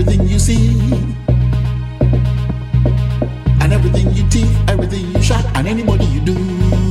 everything you see, and everything you teeth, everything you shot, and anybody you do.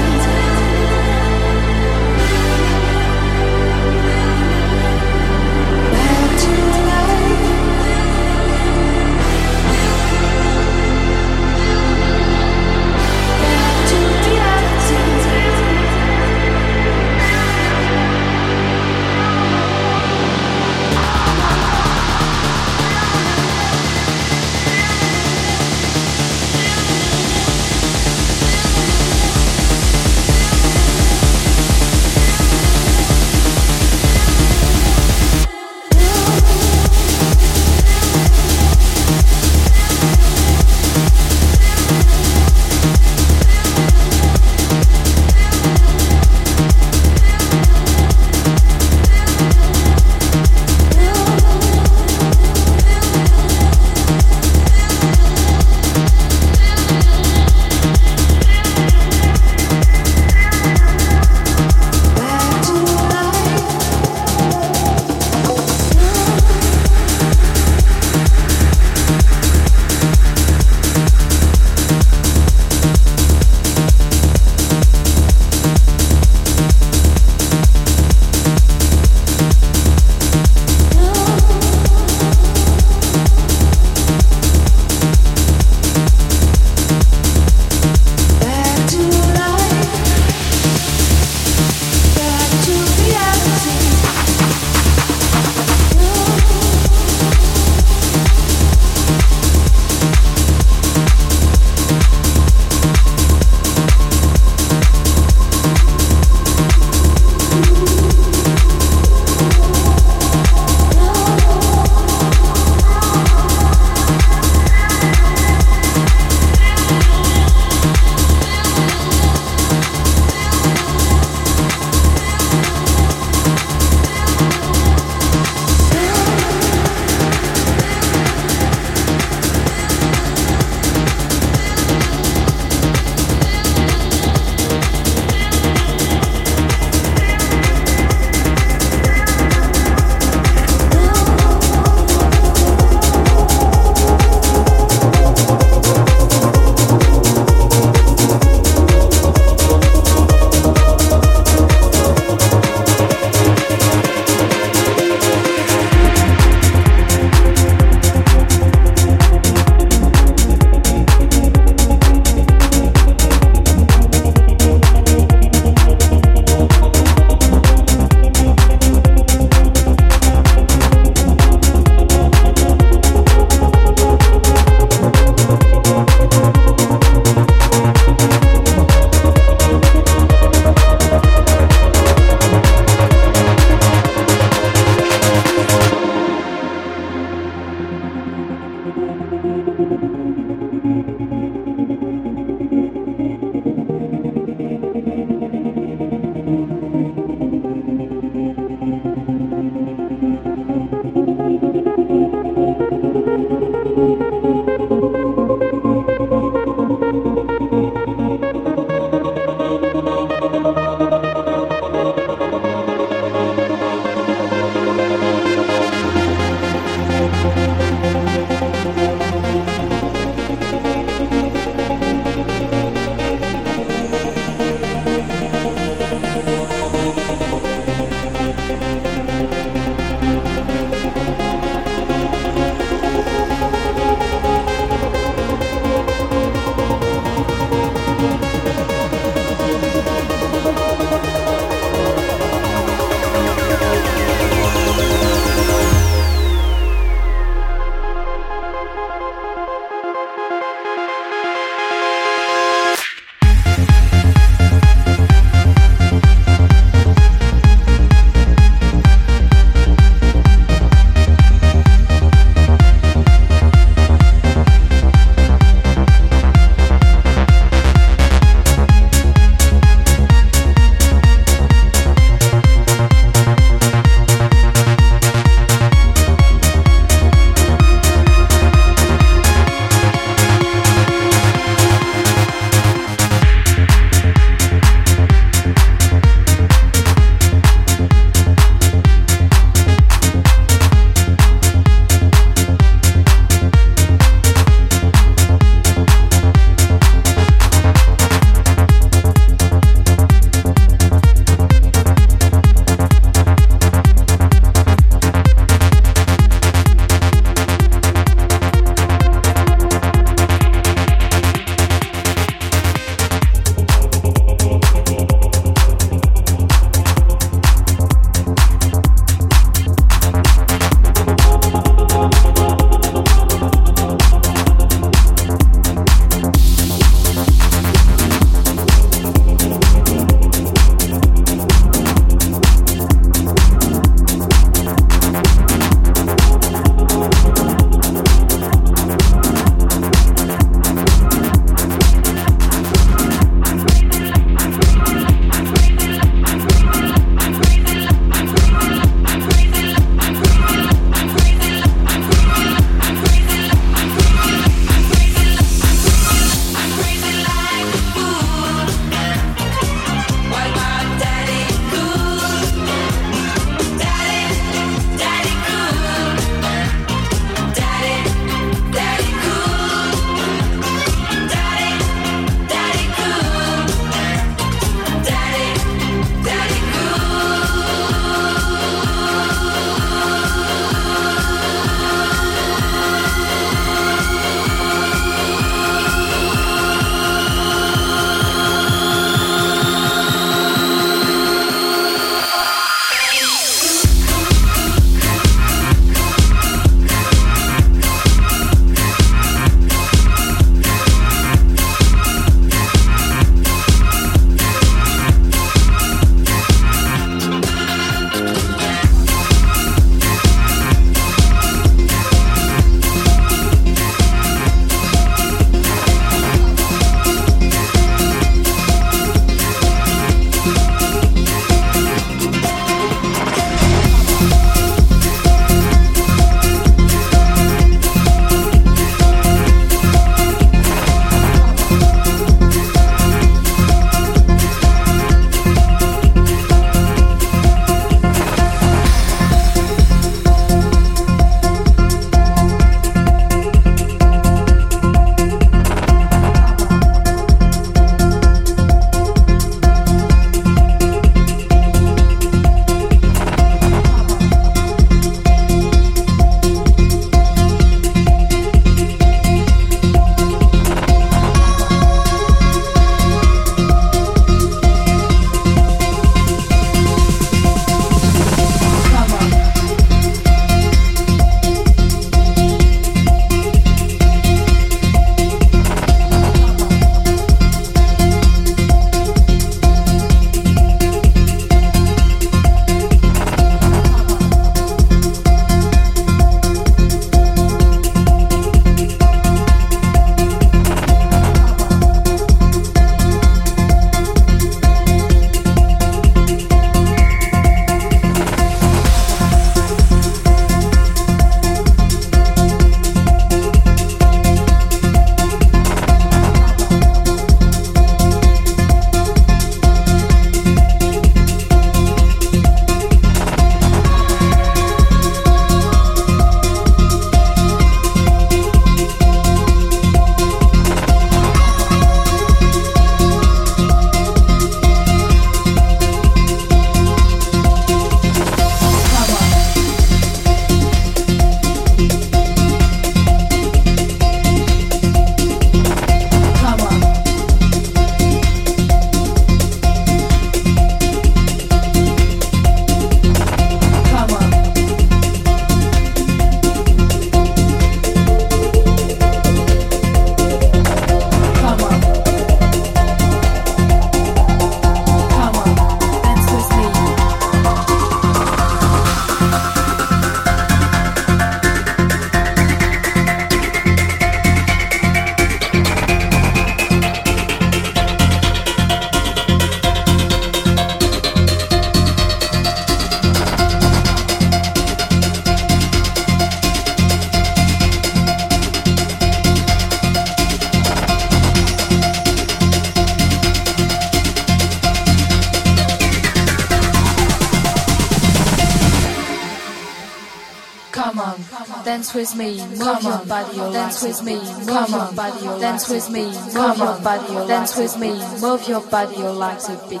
Dance with me, move your body, dance with me, move your body, dance with me, move your body, like a beat.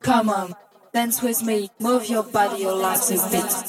Come on, dance with me, move your body, You like a beat.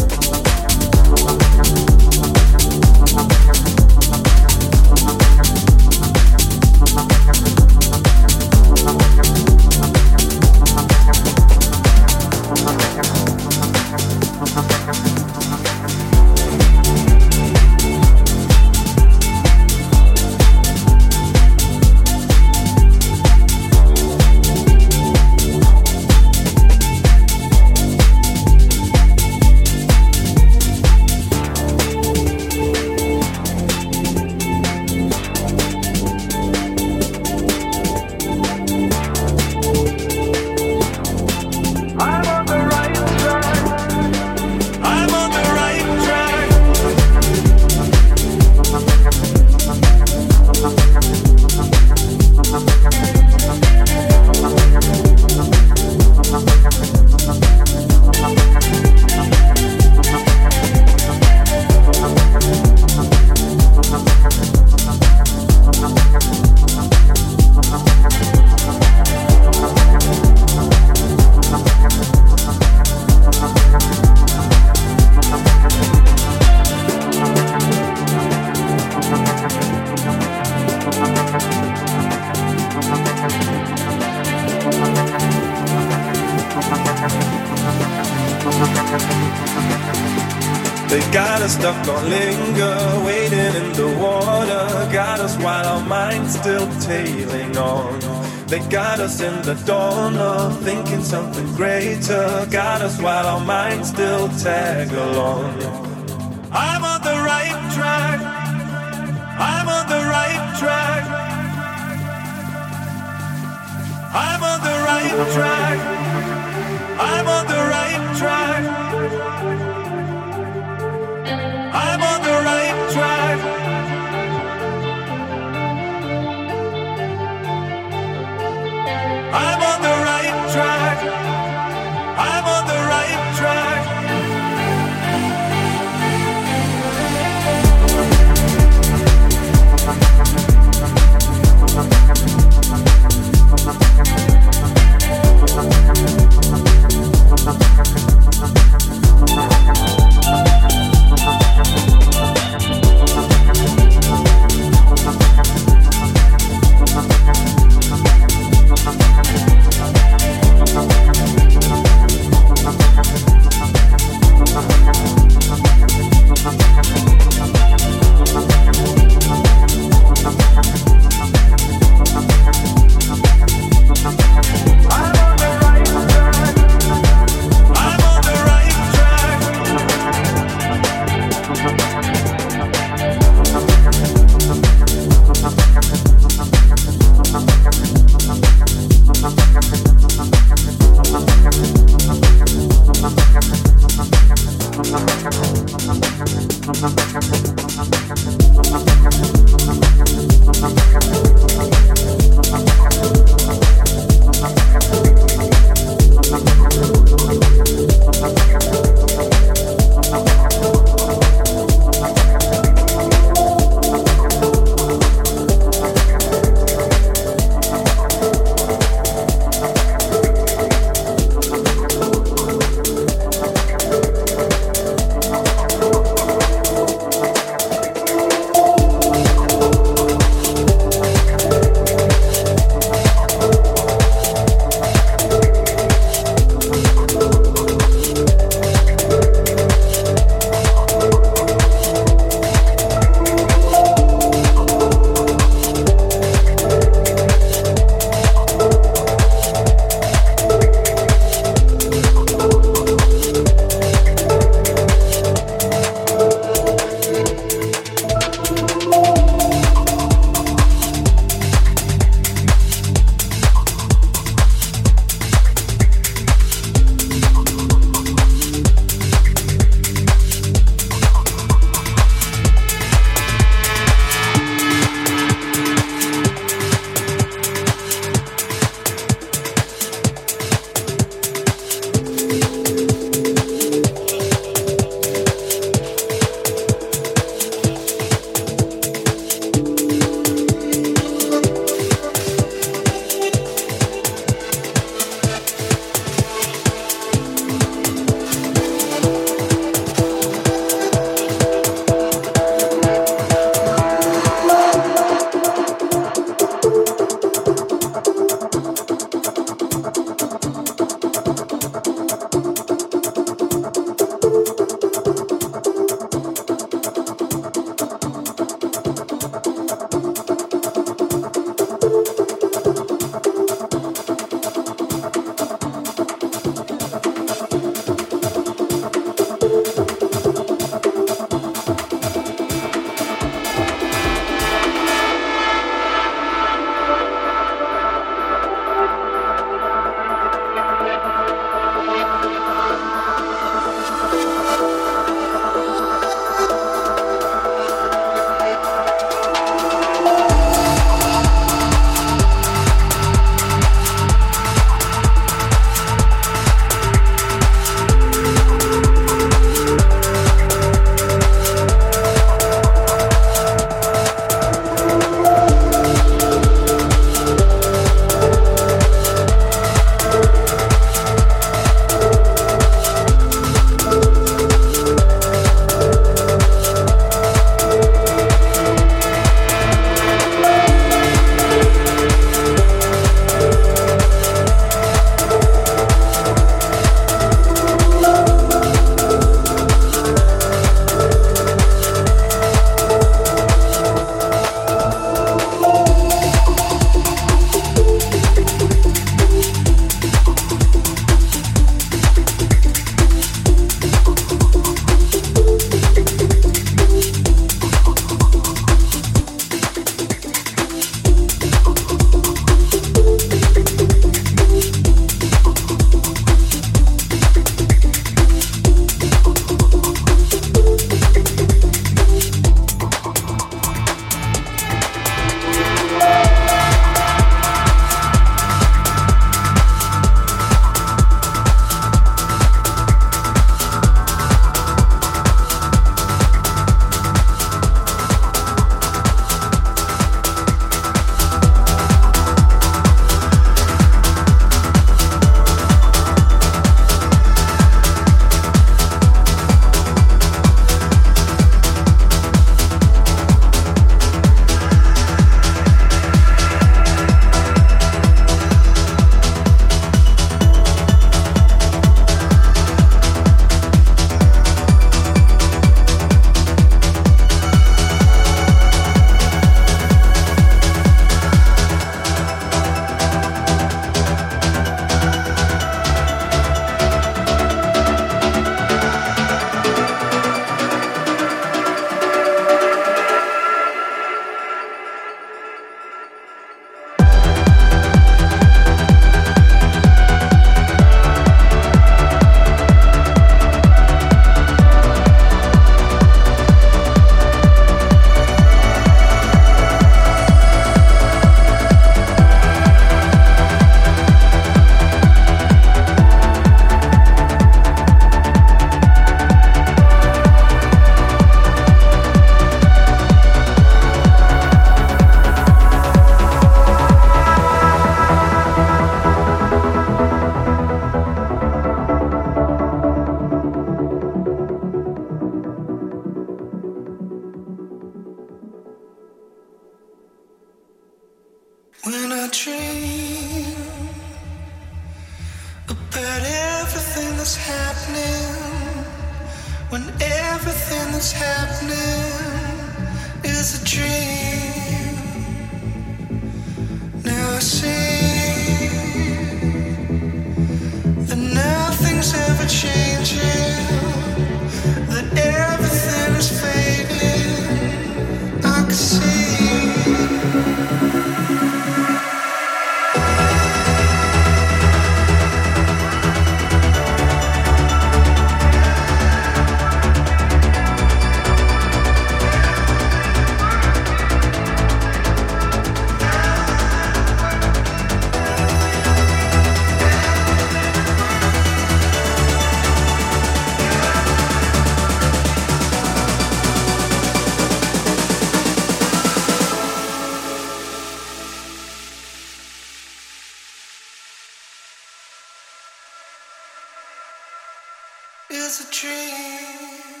It's a dream.